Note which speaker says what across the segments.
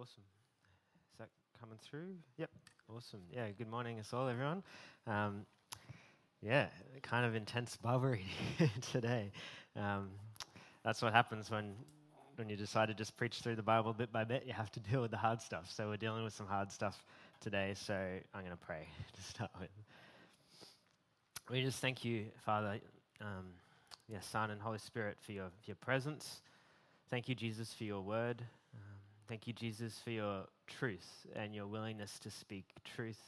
Speaker 1: Awesome. Is that coming through? Yep. Awesome. Yeah, good morning, us all, everyone. Um, yeah, kind of intense Bible reading today. Um, that's what happens when, when you decide to just preach through the Bible bit by bit. You have to deal with the hard stuff. So we're dealing with some hard stuff today. So I'm going to pray to start with. We just thank you, Father, um, yeah, Son, and Holy Spirit for your, for your presence. Thank you, Jesus, for your word. Thank you, Jesus, for your truth and your willingness to speak truth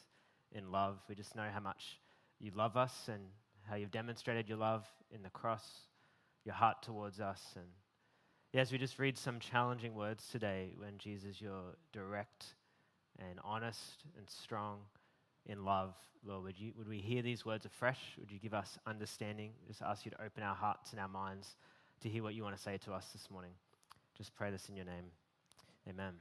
Speaker 1: in love. We just know how much you love us and how you've demonstrated your love in the cross, your heart towards us. And yes, we just read some challenging words today when Jesus, you're direct and honest and strong in love. Lord, would, you, would we hear these words afresh? Would you give us understanding? Just ask you to open our hearts and our minds to hear what you want to say to us this morning. Just pray this in your name. Amen.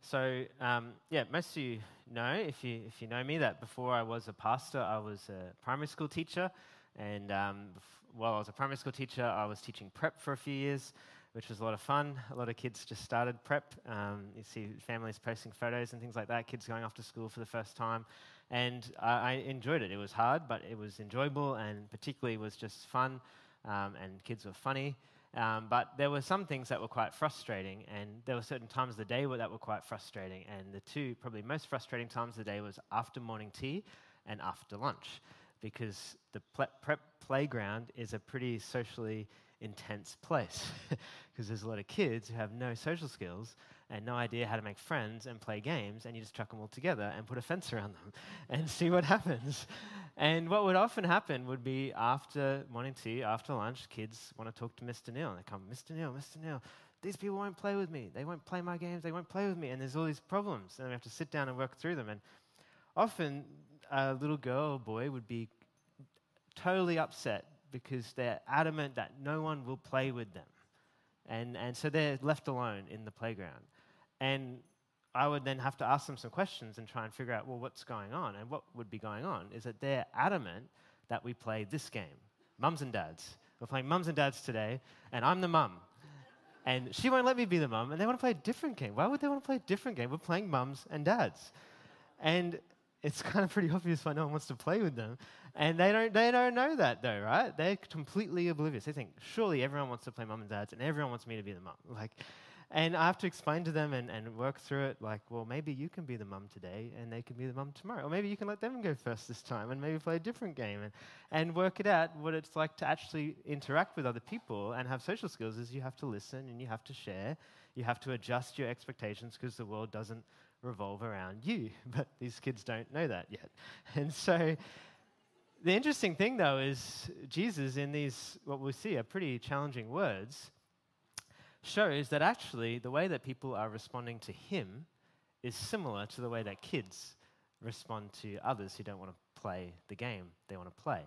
Speaker 1: So, um, yeah, most of you know, if you, if you know me, that before I was a pastor, I was a primary school teacher. And um, while I was a primary school teacher, I was teaching prep for a few years, which was a lot of fun. A lot of kids just started prep. Um, you see families posting photos and things like that, kids going off to school for the first time. And I, I enjoyed it. It was hard, but it was enjoyable, and particularly was just fun, um, and kids were funny. Um, but there were some things that were quite frustrating, and there were certain times of the day where that were quite frustrating. And the two probably most frustrating times of the day was after morning tea and after lunch, because the prep playground is a pretty socially intense place because there's a lot of kids who have no social skills and no idea how to make friends and play games, and you just chuck them all together and put a fence around them and see what happens. And what would often happen would be after morning tea, after lunch, kids want to talk to Mr. Neil, and they come, Mr. Neil, Mr. Neil, these people won't play with me. They won't play my games. They won't play with me. And there's all these problems, and we have to sit down and work through them. And often, a little girl or boy would be totally upset because they're adamant that no one will play with them. And, and so they're left alone in the playground. And I would then have to ask them some questions and try and figure out, well, what's going on? And what would be going on is that they're adamant that we play this game mums and dads. We're playing mums and dads today, and I'm the mum. And she won't let me be the mum, and they want to play a different game. Why would they want to play a different game? We're playing mums and dads. And it's kind of pretty obvious why no one wants to play with them. And they don't, they don't know that, though, right? They're completely oblivious. They think, surely everyone wants to play mum and dads, and everyone wants me to be the mum. Like, and I have to explain to them and, and work through it like, well, maybe you can be the mum today and they can be the mum tomorrow. Or maybe you can let them go first this time and maybe play a different game and, and work it out. What it's like to actually interact with other people and have social skills is you have to listen and you have to share. You have to adjust your expectations because the world doesn't revolve around you. But these kids don't know that yet. And so the interesting thing, though, is Jesus, in these, what we see are pretty challenging words, shows that actually the way that people are responding to him is similar to the way that kids respond to others who don't want to play the game they want to play.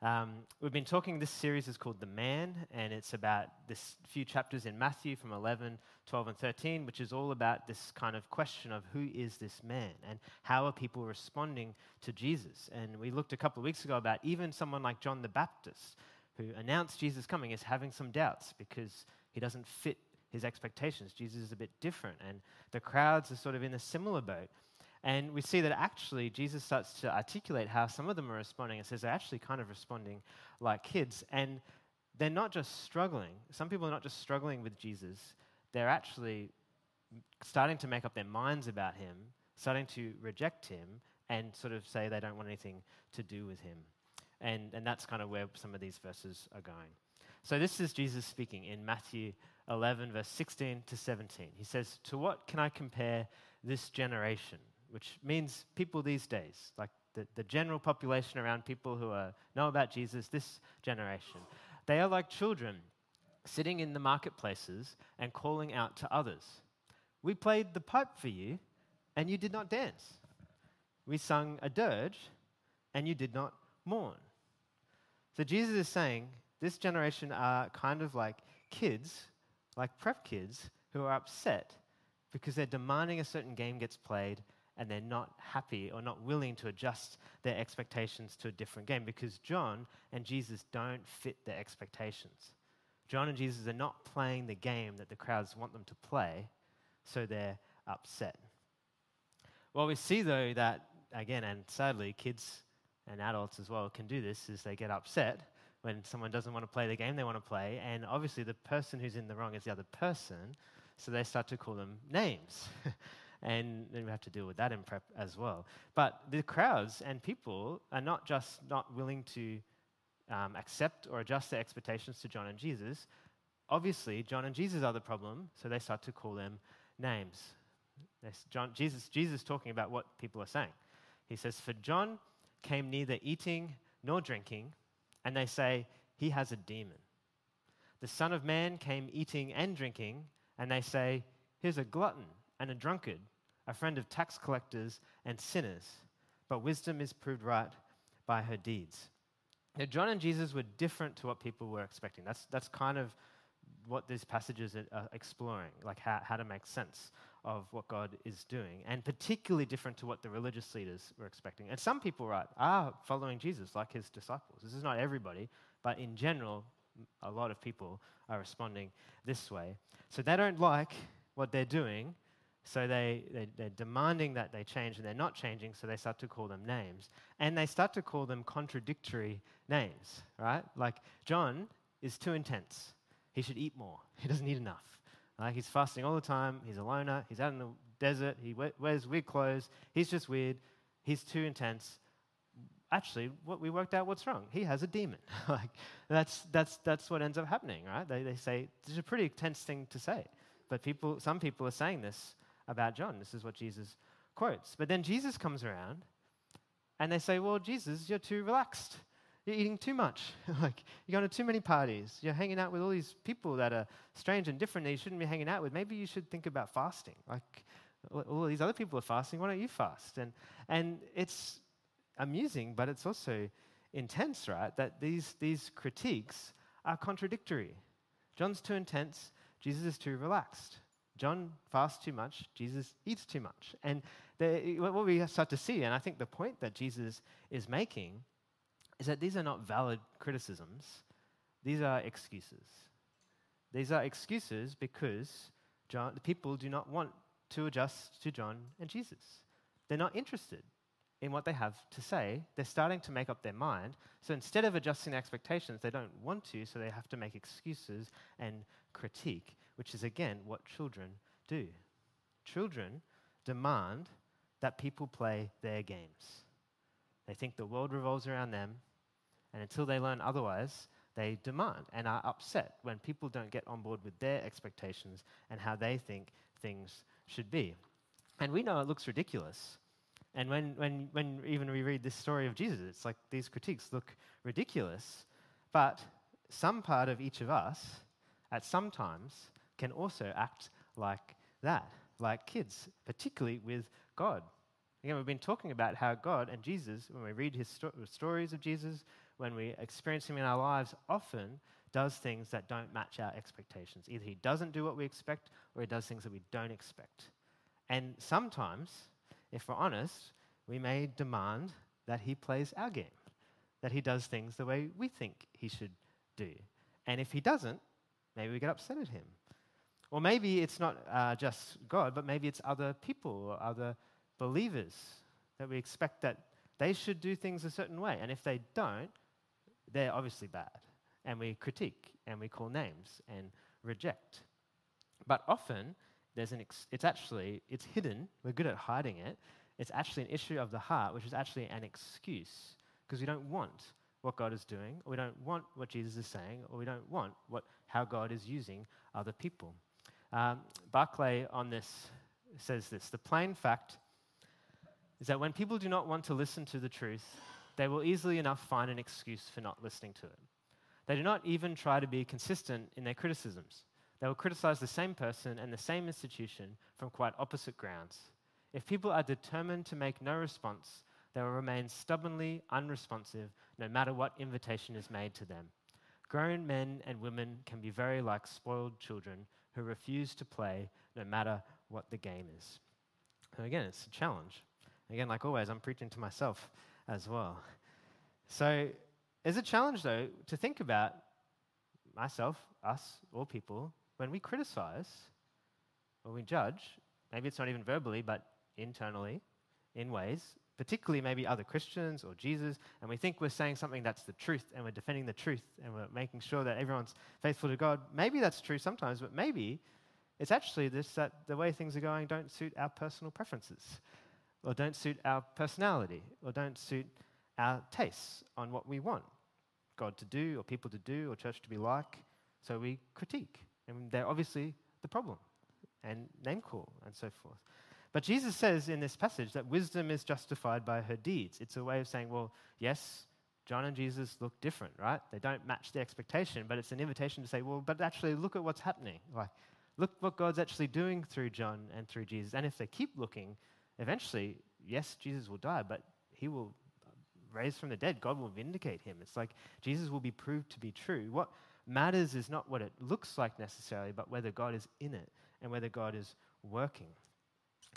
Speaker 1: Um, we've been talking, this series is called The Man, and it's about this few chapters in Matthew from 11, 12, and 13, which is all about this kind of question of who is this man and how are people responding to Jesus. And we looked a couple of weeks ago about even someone like John the Baptist, who announced Jesus coming, is having some doubts because he doesn't fit his expectations. Jesus is a bit different, and the crowds are sort of in a similar boat. And we see that actually Jesus starts to articulate how some of them are responding. It says they're actually kind of responding like kids. And they're not just struggling. Some people are not just struggling with Jesus, they're actually starting to make up their minds about him, starting to reject him, and sort of say they don't want anything to do with him. And, and that's kind of where some of these verses are going. So this is Jesus speaking in Matthew 11, verse 16 to 17. He says, To what can I compare this generation? Which means people these days, like the, the general population around people who are, know about Jesus, this generation. They are like children sitting in the marketplaces and calling out to others. We played the pipe for you, and you did not dance. We sung a dirge, and you did not mourn. So Jesus is saying, this generation are kind of like kids, like prep kids, who are upset because they're demanding a certain game gets played and they're not happy or not willing to adjust their expectations to a different game because John and Jesus don't fit their expectations. John and Jesus are not playing the game that the crowds want them to play, so they're upset. Well, we see though that, again, and sadly, kids and adults as well can do this, is they get upset when someone doesn't want to play the game they want to play, and obviously the person who's in the wrong is the other person, so they start to call them names. and then we have to deal with that in prep as well. But the crowds and people are not just not willing to um, accept or adjust their expectations to John and Jesus. Obviously, John and Jesus are the problem, so they start to call them names. John, Jesus, Jesus talking about what people are saying. He says, For John came neither eating nor drinking, and they say, He has a demon. The Son of Man came eating and drinking, and they say, Here's a glutton and a drunkard, a friend of tax collectors and sinners. But wisdom is proved right by her deeds. Now, John and Jesus were different to what people were expecting. That's, that's kind of what these passages are exploring, like how, how to make sense of what God is doing, and particularly different to what the religious leaders were expecting. And some people, right, are following Jesus like his disciples. This is not everybody, but in general, a lot of people are responding this way. So they don't like what they're doing, so they, they, they're demanding that they change, and they're not changing, so they start to call them names. And they start to call them contradictory names, right? Like, John is too intense. He should eat more. He doesn't eat enough. Like, he's fasting all the time. He's a loner. He's out in the desert. He wears weird clothes. He's just weird. He's too intense. Actually, what we worked out what's wrong. He has a demon. like, that's, that's, that's what ends up happening, right? They, they say, this is a pretty intense thing to say. But people, some people are saying this about John. This is what Jesus quotes. But then Jesus comes around and they say, Well, Jesus, you're too relaxed. You're eating too much. like, you're going to too many parties. You're hanging out with all these people that are strange and different that you shouldn't be hanging out with. Maybe you should think about fasting. Like, all these other people are fasting. Why don't you fast? And, and it's amusing, but it's also intense, right? That these, these critiques are contradictory. John's too intense, Jesus is too relaxed. John fasts too much, Jesus eats too much. And the, what we start to see, and I think the point that Jesus is making, is that these are not valid criticisms, these are excuses. These are excuses because John, the people do not want to adjust to John and Jesus. They're not interested in what they have to say. They're starting to make up their mind. So instead of adjusting expectations, they don't want to, so they have to make excuses and critique which is again what children do. Children demand that people play their games. They think the world revolves around them, and until they learn otherwise, they demand and are upset when people don't get on board with their expectations and how they think things should be. And we know it looks ridiculous. And when, when, when even we read this story of Jesus, it's like these critiques look ridiculous. But some part of each of us, at some times, can also act like that, like kids, particularly with God. Again, we've been talking about how God and Jesus, when we read his sto- stories of Jesus, when we experience him in our lives, often does things that don't match our expectations. Either he doesn't do what we expect or he does things that we don't expect. And sometimes, if we're honest, we may demand that he plays our game, that he does things the way we think he should do. And if he doesn't, maybe we get upset at him. Or maybe it's not uh, just God, but maybe it's other people or other believers that we expect that they should do things a certain way. And if they don't, they're obviously bad. And we critique and we call names and reject. But often, there's an ex- it's actually, it's hidden. We're good at hiding it. It's actually an issue of the heart, which is actually an excuse because we don't want what God is doing, or we don't want what Jesus is saying, or we don't want what, how God is using other people. Um, Barclay on this says this The plain fact is that when people do not want to listen to the truth, they will easily enough find an excuse for not listening to it. They do not even try to be consistent in their criticisms. They will criticize the same person and the same institution from quite opposite grounds. If people are determined to make no response, they will remain stubbornly unresponsive no matter what invitation is made to them. Grown men and women can be very like spoiled children who refuse to play no matter what the game is. And again, it's a challenge. Again, like always, I'm preaching to myself as well. So it's a challenge, though, to think about myself, us, all people, when we criticize, or we judge, maybe it's not even verbally, but internally, in ways, particularly maybe other Christians or Jesus, and we think we're saying something that's the truth and we're defending the truth and we're making sure that everyone's faithful to God. Maybe that's true sometimes, but maybe it's actually this that the way things are going don't suit our personal preferences or don't suit our personality or don't suit our tastes on what we want God to do or people to do or church to be like. So we critique. And they're obviously the problem and name call and so forth. But Jesus says in this passage that wisdom is justified by her deeds. It's a way of saying, well, yes, John and Jesus look different, right? They don't match the expectation, but it's an invitation to say, well, but actually look at what's happening. Like, look what God's actually doing through John and through Jesus. And if they keep looking, eventually, yes, Jesus will die, but he will raise from the dead. God will vindicate him. It's like Jesus will be proved to be true. What matters is not what it looks like necessarily, but whether God is in it and whether God is working.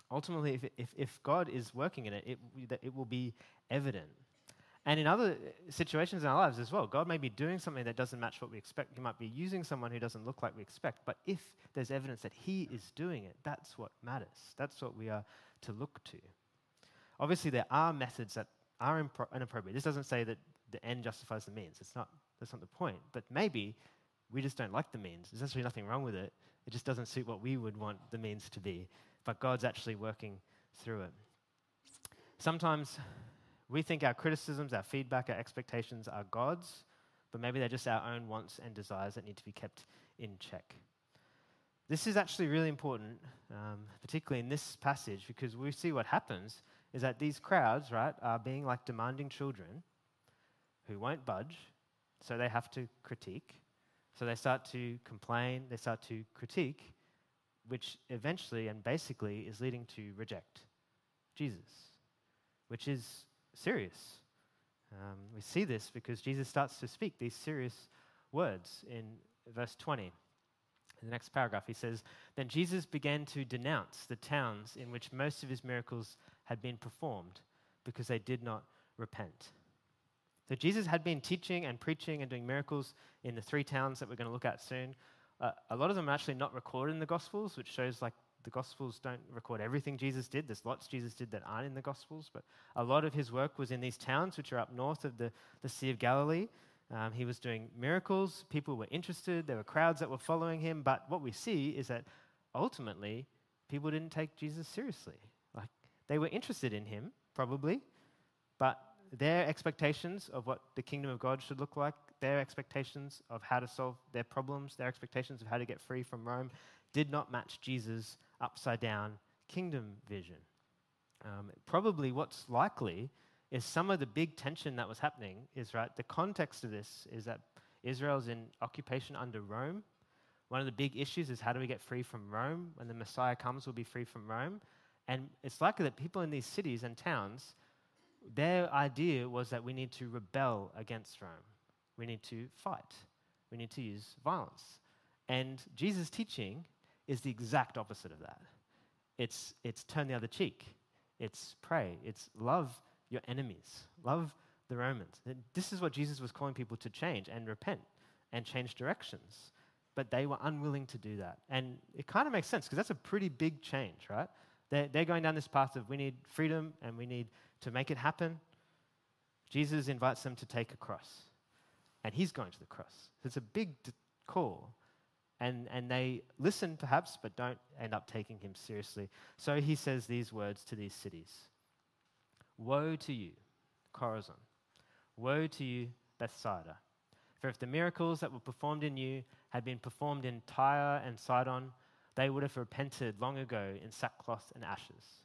Speaker 1: Ultimately, if, if, if God is working in it, it, it will be evident. And in other situations in our lives as well, God may be doing something that doesn't match what we expect. He might be using someone who doesn't look like we expect. But if there's evidence that He is doing it, that's what matters. That's what we are to look to. Obviously, there are methods that are inappropriate. This doesn't say that the end justifies the means. It's not, that's not the point. But maybe we just don't like the means. There's actually nothing wrong with it. It just doesn't suit what we would want the means to be. But God's actually working through it. Sometimes we think our criticisms, our feedback, our expectations are God's, but maybe they're just our own wants and desires that need to be kept in check. This is actually really important, um, particularly in this passage, because we see what happens is that these crowds, right, are being like demanding children who won't budge, so they have to critique. So they start to complain, they start to critique, which eventually and basically is leading to reject Jesus, which is serious. Um, we see this because Jesus starts to speak these serious words in verse 20. In the next paragraph, he says, Then Jesus began to denounce the towns in which most of his miracles had been performed because they did not repent. So Jesus had been teaching and preaching and doing miracles in the three towns that we're going to look at soon. Uh, a lot of them are actually not recorded in the Gospels, which shows like the Gospels don't record everything Jesus did. There's lots Jesus did that aren't in the Gospels, but a lot of his work was in these towns, which are up north of the, the Sea of Galilee. Um, he was doing miracles. People were interested. There were crowds that were following him. But what we see is that ultimately, people didn't take Jesus seriously. Like, they were interested in him, probably, but their expectations of what the kingdom of God should look like, their expectations of how to solve their problems, their expectations of how to get free from Rome, did not match Jesus' upside down kingdom vision. Um, probably what's likely is some of the big tension that was happening is right, the context of this is that Israel's in occupation under Rome. One of the big issues is how do we get free from Rome? When the Messiah comes, we'll be free from Rome. And it's likely that people in these cities and towns their idea was that we need to rebel against Rome. We need to fight. We need to use violence. And Jesus' teaching is the exact opposite of that. It's, it's turn the other cheek. It's pray. It's love your enemies. Love the Romans. This is what Jesus was calling people to change and repent and change directions. But they were unwilling to do that. And it kind of makes sense because that's a pretty big change, right? They're, they're going down this path of we need freedom and we need to make it happen, Jesus invites them to take a cross. And he's going to the cross. It's a big call. And, and they listen, perhaps, but don't end up taking him seriously. So he says these words to these cities Woe to you, Chorazin! Woe to you, Bethsaida! For if the miracles that were performed in you had been performed in Tyre and Sidon, they would have repented long ago in sackcloth and ashes.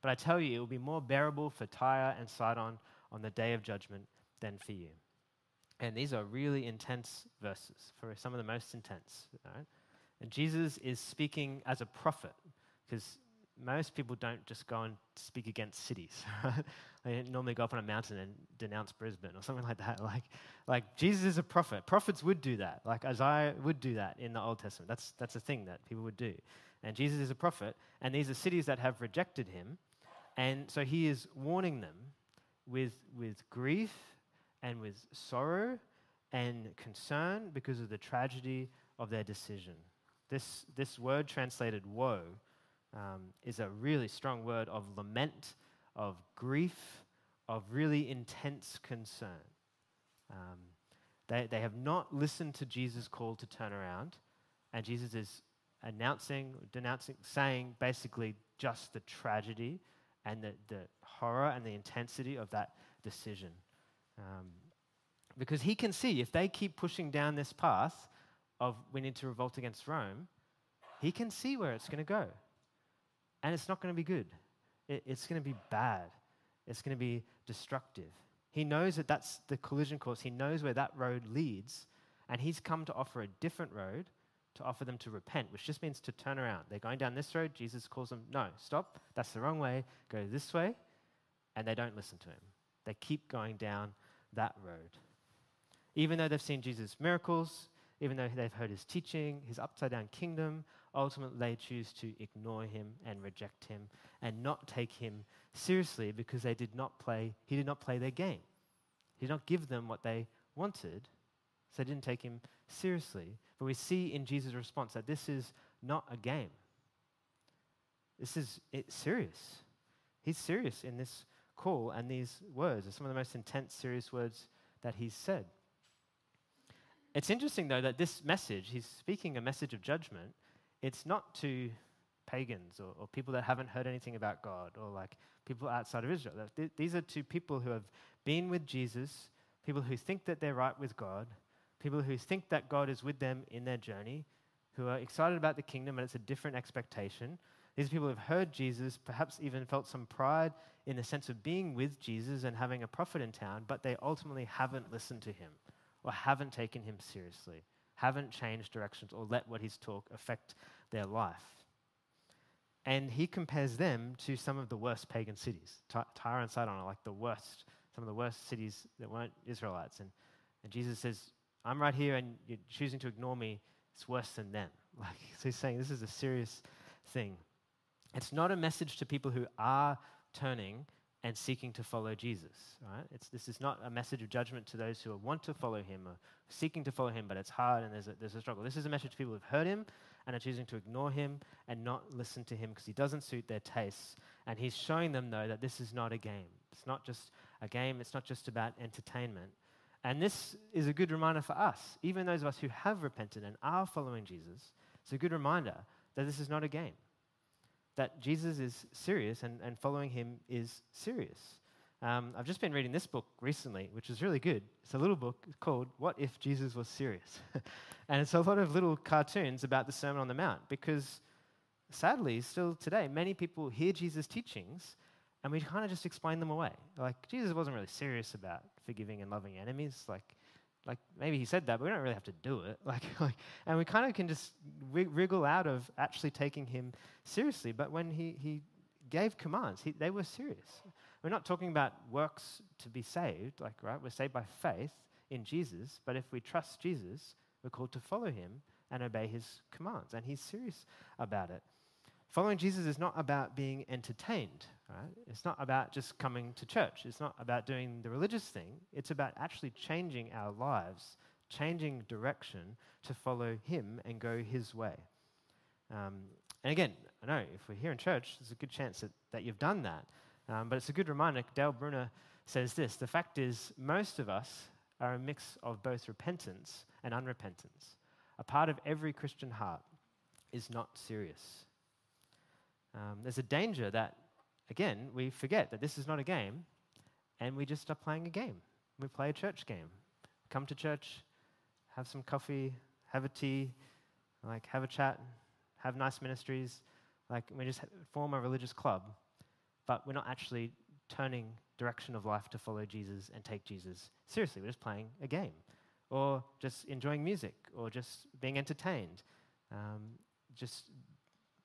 Speaker 1: But I tell you, it will be more bearable for Tyre and Sidon on the day of judgment than for you. And these are really intense verses, for some of the most intense. Right? And Jesus is speaking as a prophet, because most people don't just go and speak against cities. They normally go up on a mountain and denounce Brisbane or something like that. Like, like Jesus is a prophet. Prophets would do that. Like Isaiah would do that in the Old Testament. That's, that's a thing that people would do. And Jesus is a prophet, and these are cities that have rejected him. And so he is warning them with, with grief and with sorrow and concern because of the tragedy of their decision. This, this word translated woe um, is a really strong word of lament, of grief, of really intense concern. Um, they, they have not listened to Jesus' call to turn around, and Jesus is announcing, denouncing, saying basically just the tragedy and the, the horror and the intensity of that decision. Um, because he can see if they keep pushing down this path of we need to revolt against Rome, he can see where it's going to go. And it's not going to be good. It, it's going to be bad. It's going to be destructive. He knows that that's the collision course. He knows where that road leads. And he's come to offer a different road to offer them to repent, which just means to turn around. They're going down this road. Jesus calls them, no, stop. That's the wrong way. Go this way. And they don't listen to him. They keep going down that road. Even though they've seen Jesus' miracles, even though they've heard his teaching, his upside down kingdom, ultimately they choose to ignore him and reject him and not take him seriously because they did not play, he did not play their game. He did not give them what they wanted, so they didn't take him seriously. But we see in Jesus' response that this is not a game. This is it's serious. He's serious in this call, and these words are some of the most intense, serious words that he's said. It's interesting, though, that this message, he's speaking a message of judgment, it's not to pagans or, or people that haven't heard anything about God or like people outside of Israel. These are to people who have been with Jesus, people who think that they're right with God, people who think that God is with them in their journey, who are excited about the kingdom and it's a different expectation. These people have heard Jesus, perhaps even felt some pride in the sense of being with Jesus and having a prophet in town, but they ultimately haven't listened to him or haven't taken him seriously, haven't changed directions or let what he's talk affect their life. And he compares them to some of the worst pagan cities. Tyre and Sidon are like the worst, some of the worst cities that weren't Israelites. And, and Jesus says, I'm right here and you're choosing to ignore me. It's worse than them. Like, so he's saying this is a serious thing. It's not a message to people who are turning and seeking to follow Jesus. Right? It's, this is not a message of judgment to those who want to follow him or seeking to follow him, but it's hard and there's a, there's a struggle. This is a message to people who've heard him and are choosing to ignore him and not listen to him because he doesn't suit their tastes. And he's showing them, though, that this is not a game. It's not just a game, it's not just about entertainment. And this is a good reminder for us, even those of us who have repented and are following Jesus. It's a good reminder that this is not a game, that Jesus is serious and, and following him is serious. Um, I've just been reading this book recently, which is really good. It's a little book called What If Jesus Was Serious? and it's a lot of little cartoons about the Sermon on the Mount because sadly, still today, many people hear Jesus' teachings and we kind of just explain them away. Like, Jesus wasn't really serious about forgiving and loving enemies. Like, like maybe he said that, but we don't really have to do it. Like, like and we kind of can just wriggle out of actually taking him seriously. But when he, he gave commands, he, they were serious. We're not talking about works to be saved, like, right? We're saved by faith in Jesus, but if we trust Jesus, we're called to follow him and obey his commands. And he's serious about it. Following Jesus is not about being entertained, right? It's not about just coming to church. It's not about doing the religious thing. It's about actually changing our lives, changing direction to follow him and go his way. Um, and again, I know if we're here in church, there's a good chance that, that you've done that. Um, but it's a good reminder. Dale Bruner says this The fact is, most of us are a mix of both repentance and unrepentance. A part of every Christian heart is not serious. Um, there's a danger that, again, we forget that this is not a game and we just start playing a game. We play a church game. Come to church, have some coffee, have a tea, like have a chat, have nice ministries. Like we just form a religious club but we're not actually turning direction of life to follow Jesus and take Jesus seriously. We're just playing a game or just enjoying music or just being entertained, um, just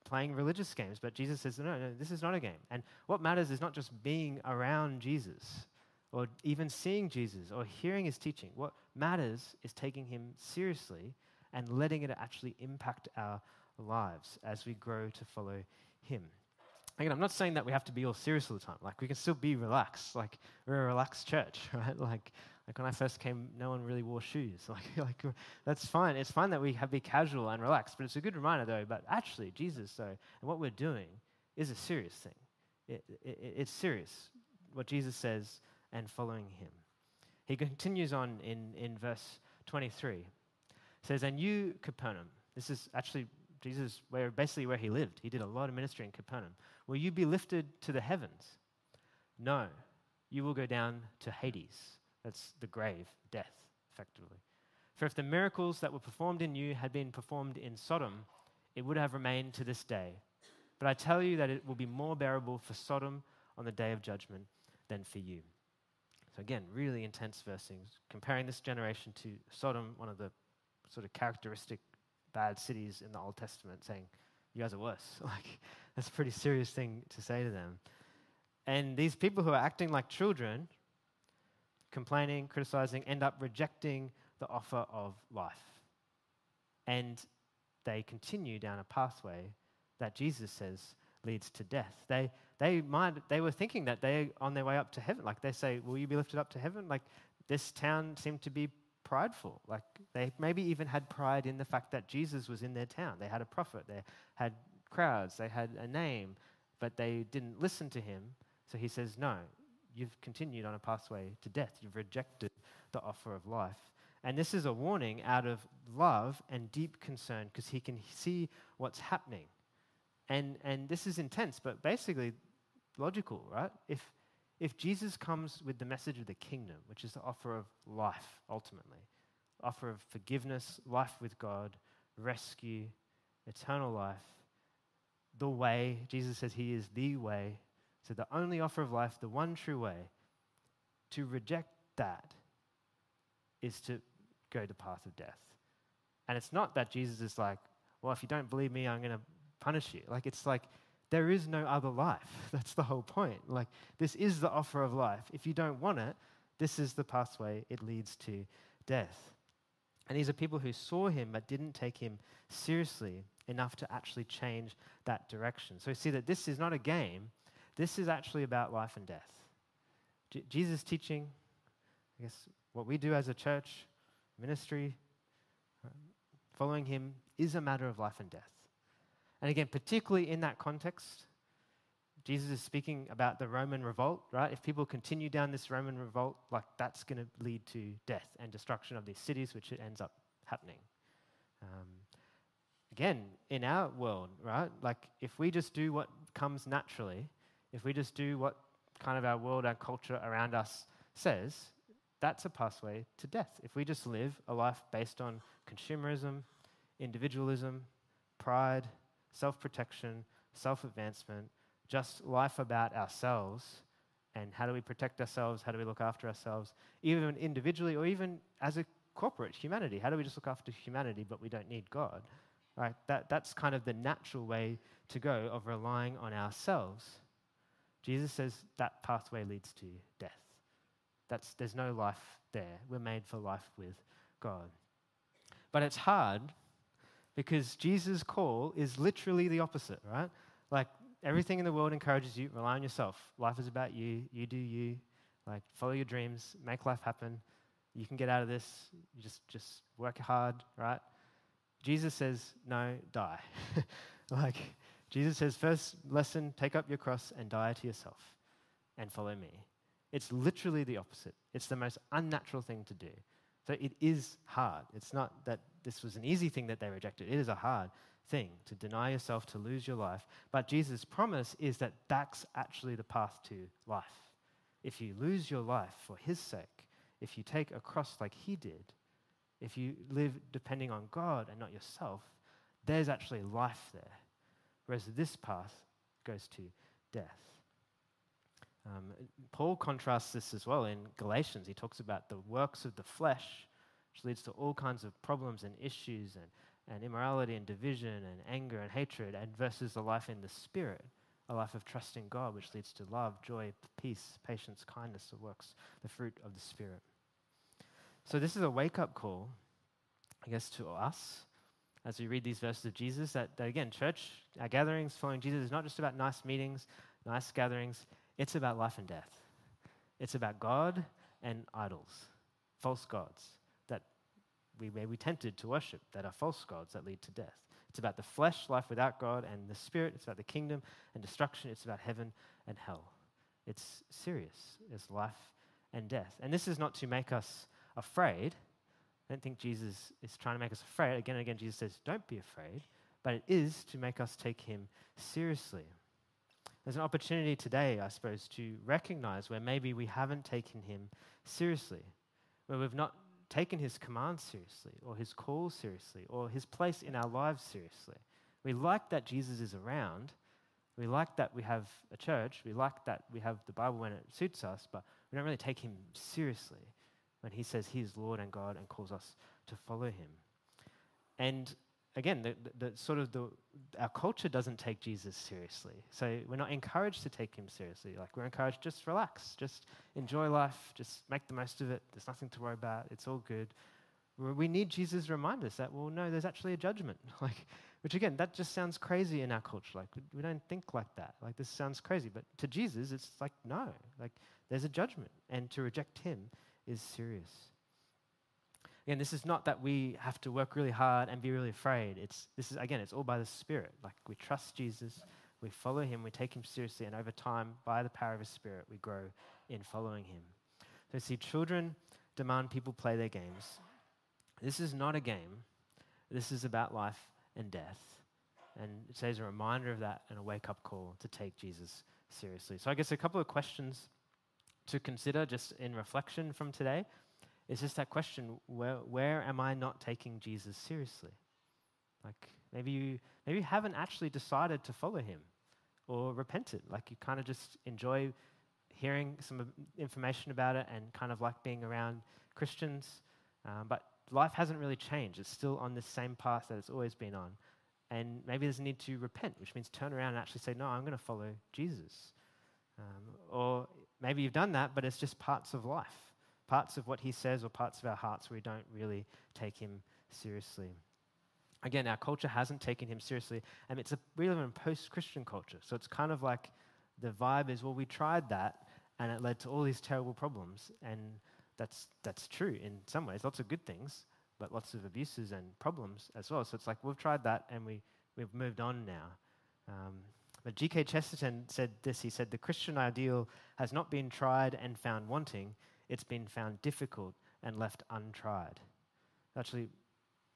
Speaker 1: playing religious games. But Jesus says, no, no, this is not a game. And what matters is not just being around Jesus or even seeing Jesus or hearing his teaching. What matters is taking him seriously and letting it actually impact our lives as we grow to follow him. Again, I'm not saying that we have to be all serious all the time. Like, we can still be relaxed. Like, we're a relaxed church, right? Like, Like when I first came, no one really wore shoes. Like, like that's fine. It's fine that we have be casual and relaxed, but it's a good reminder though. But actually, Jesus though, and what we're doing is a serious thing. It, it, it's serious what Jesus says and following Him. He continues on in in verse 23. It says, "And you, Capernaum." This is actually Jesus, where basically where he lived. He did a lot of ministry in Capernaum. Will you be lifted to the heavens? No, you will go down to Hades. That's the grave, death, effectively. For if the miracles that were performed in you had been performed in Sodom, it would have remained to this day. But I tell you that it will be more bearable for Sodom on the day of judgment than for you. So, again, really intense versing, comparing this generation to Sodom, one of the sort of characteristic bad cities in the Old Testament, saying, You guys are worse. Like, that's a pretty serious thing to say to them. And these people who are acting like children, complaining, criticizing, end up rejecting the offer of life. And they continue down a pathway that Jesus says leads to death. They, they, might, they were thinking that they're on their way up to heaven. Like they say, Will you be lifted up to heaven? Like this town seemed to be prideful. Like they maybe even had pride in the fact that Jesus was in their town. They had a prophet, they had crowds, they had a name, but they didn't listen to him. So he says, No, you've continued on a pathway to death. You've rejected the offer of life. And this is a warning out of love and deep concern because he can see what's happening. And, and this is intense, but basically logical, right? If, if Jesus comes with the message of the kingdom, which is the offer of life ultimately, offer of forgiveness, life with God, rescue, eternal life, the way, Jesus says he is the way, so the only offer of life, the one true way, to reject that is to go the path of death. And it's not that Jesus is like, well, if you don't believe me, I'm going to punish you. Like, it's like, there is no other life. That's the whole point. Like, this is the offer of life. If you don't want it, this is the pathway, it leads to death. And these are people who saw him but didn't take him seriously enough to actually change that direction. So we see that this is not a game, this is actually about life and death. J- Jesus' teaching, I guess what we do as a church, ministry, following him, is a matter of life and death. And again, particularly in that context, Jesus is speaking about the Roman revolt, right? If people continue down this Roman revolt, like that's going to lead to death and destruction of these cities, which it ends up happening. Um, again, in our world, right? Like if we just do what comes naturally, if we just do what kind of our world, our culture around us says, that's a pathway to death. If we just live a life based on consumerism, individualism, pride, self protection, self advancement, just life about ourselves and how do we protect ourselves, how do we look after ourselves, even individually or even as a corporate humanity. How do we just look after humanity but we don't need God? Right? That, that's kind of the natural way to go of relying on ourselves. Jesus says that pathway leads to death. That's, there's no life there. We're made for life with God. But it's hard because Jesus' call is literally the opposite, right? Like everything in the world encourages you, rely on yourself. Life is about you, you do you. Like follow your dreams, make life happen. You can get out of this. You just just work hard, right? Jesus says, "No, die." like Jesus says, first lesson, take up your cross and die to yourself and follow me. It's literally the opposite. It's the most unnatural thing to do. So it is hard. It's not that this was an easy thing that they rejected. It is a hard thing to deny yourself, to lose your life. But Jesus' promise is that that's actually the path to life. If you lose your life for his sake, if you take a cross like he did, if you live depending on God and not yourself, there's actually life there. Whereas this path goes to death. Um, Paul contrasts this as well in Galatians. He talks about the works of the flesh, which leads to all kinds of problems and issues and, and immorality and division and anger and hatred, and versus the life in the spirit, a life of trusting God, which leads to love, joy, peace, patience, kindness, the works, the fruit of the spirit. So this is a wake up call, I guess, to us as we read these verses of Jesus that, that again, church, our gatherings following Jesus is not just about nice meetings, nice gatherings, it's about life and death. It's about God and idols. false gods that we may be tempted to worship, that are false gods that lead to death. It's about the flesh, life without God, and the spirit. It's about the kingdom and destruction. It's about heaven and hell. It's serious. It's life and death. And this is not to make us afraid. I don't think Jesus is trying to make us afraid. Again and again, Jesus says, don't be afraid. But it is to make us take him seriously. There's an opportunity today, I suppose, to recognize where maybe we haven't taken him seriously, where we've not taken his commands seriously, or his call seriously, or his place in our lives seriously. We like that Jesus is around. We like that we have a church. We like that we have the Bible when it suits us, but we don't really take him seriously when he says he is Lord and God and calls us to follow him. And again, the, the, the, sort of the, our culture doesn't take Jesus seriously. So we're not encouraged to take him seriously. Like we're encouraged just relax, just enjoy life, just make the most of it. There's nothing to worry about. It's all good. We need Jesus to remind us that, well, no, there's actually a judgment. Like, which again, that just sounds crazy in our culture. Like we don't think like that. Like this sounds crazy, but to Jesus, it's like no. Like there's a judgment, and to reject him is serious. Again, this is not that we have to work really hard and be really afraid. It's, this is, again, it's all by the Spirit. Like we trust Jesus, we follow him, we take him seriously, and over time, by the power of his Spirit, we grow in following him. So, see, children demand people play their games. This is not a game, this is about life and death. And it says a reminder of that and a wake up call to take Jesus seriously. So, I guess a couple of questions to consider just in reflection from today it's just that question where, where am I not taking Jesus seriously? Like maybe you, maybe you haven't actually decided to follow him or repented. Like you kind of just enjoy hearing some information about it and kind of like being around Christians. Um, but life hasn't really changed. It's still on the same path that it's always been on. And maybe there's a need to repent, which means turn around and actually say, No, I'm going to follow Jesus. Um, or maybe you've done that, but it's just parts of life parts of what he says or parts of our hearts where we don't really take him seriously. Again, our culture hasn't taken him seriously, and it's a really a post Christian culture. So it's kind of like the vibe is, well, we tried that, and it led to all these terrible problems. And that's, that's true in some ways, lots of good things, but lots of abuses and problems as well. So it's like, we've tried that, and we, we've moved on now. Um, but G.K. Chesterton said this he said, The Christian ideal has not been tried and found wanting, it's been found difficult and left untried. Actually,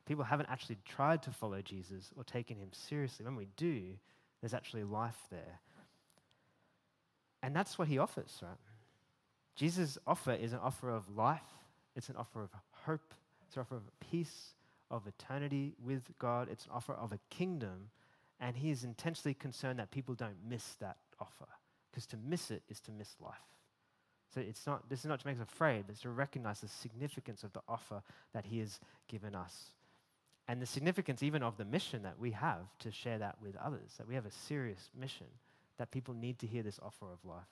Speaker 1: people haven't actually tried to follow Jesus or taken him seriously. When we do, there's actually life there. And that's what he offers, right? Jesus' offer is an offer of life, it's an offer of hope, it's an offer of peace, of eternity with God, it's an offer of a kingdom. And he is intensely concerned that people don't miss that offer, because to miss it is to miss life. So it's not, this is not to make us afraid, it's to recognize the significance of the offer that He has given us. And the significance even of the mission that we have to share that with others, that we have a serious mission, that people need to hear this offer of life.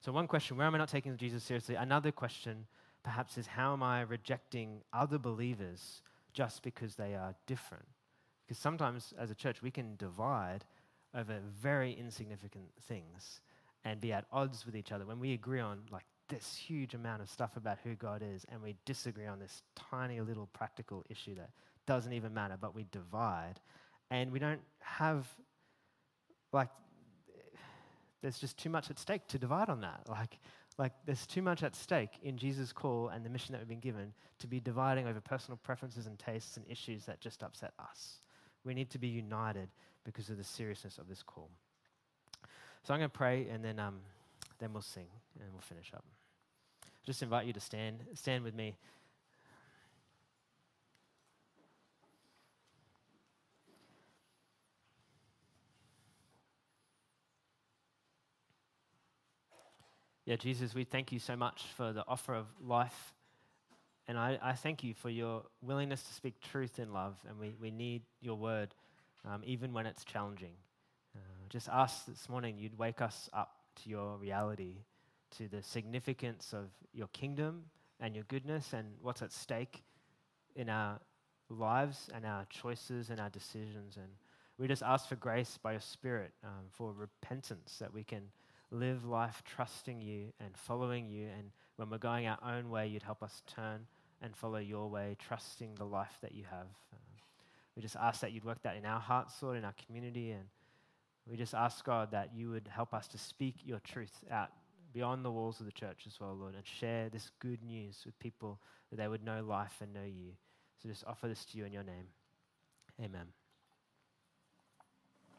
Speaker 1: So, one question where am I not taking Jesus seriously? Another question, perhaps, is how am I rejecting other believers just because they are different? Because sometimes, as a church, we can divide over very insignificant things and be at odds with each other, when we agree on like this huge amount of stuff about who God is and we disagree on this tiny little practical issue that doesn't even matter, but we divide and we don't have like there's just too much at stake to divide on that. Like like there's too much at stake in Jesus' call and the mission that we've been given to be dividing over personal preferences and tastes and issues that just upset us. We need to be united because of the seriousness of this call. So I'm going to pray and then, um, then we'll sing and we'll finish up. Just invite you to stand, stand with me. Yeah, Jesus, we thank you so much for the offer of life. And I, I thank you for your willingness to speak truth in love. And we, we need your word, um, even when it's challenging just ask this morning you'd wake us up to your reality, to the significance of your kingdom and your goodness and what's at stake in our lives and our choices and our decisions. And we just ask for grace by your Spirit um, for repentance that we can live life trusting you and following you. And when we're going our own way, you'd help us turn and follow your way, trusting the life that you have. Uh, we just ask that you'd work that in our hearts, Lord, in our community. And we just ask, God, that you would help us to speak your truth out beyond the walls of the church as well, Lord, and share this good news with people that they would know life and know you. So just offer this to you in your name. Amen.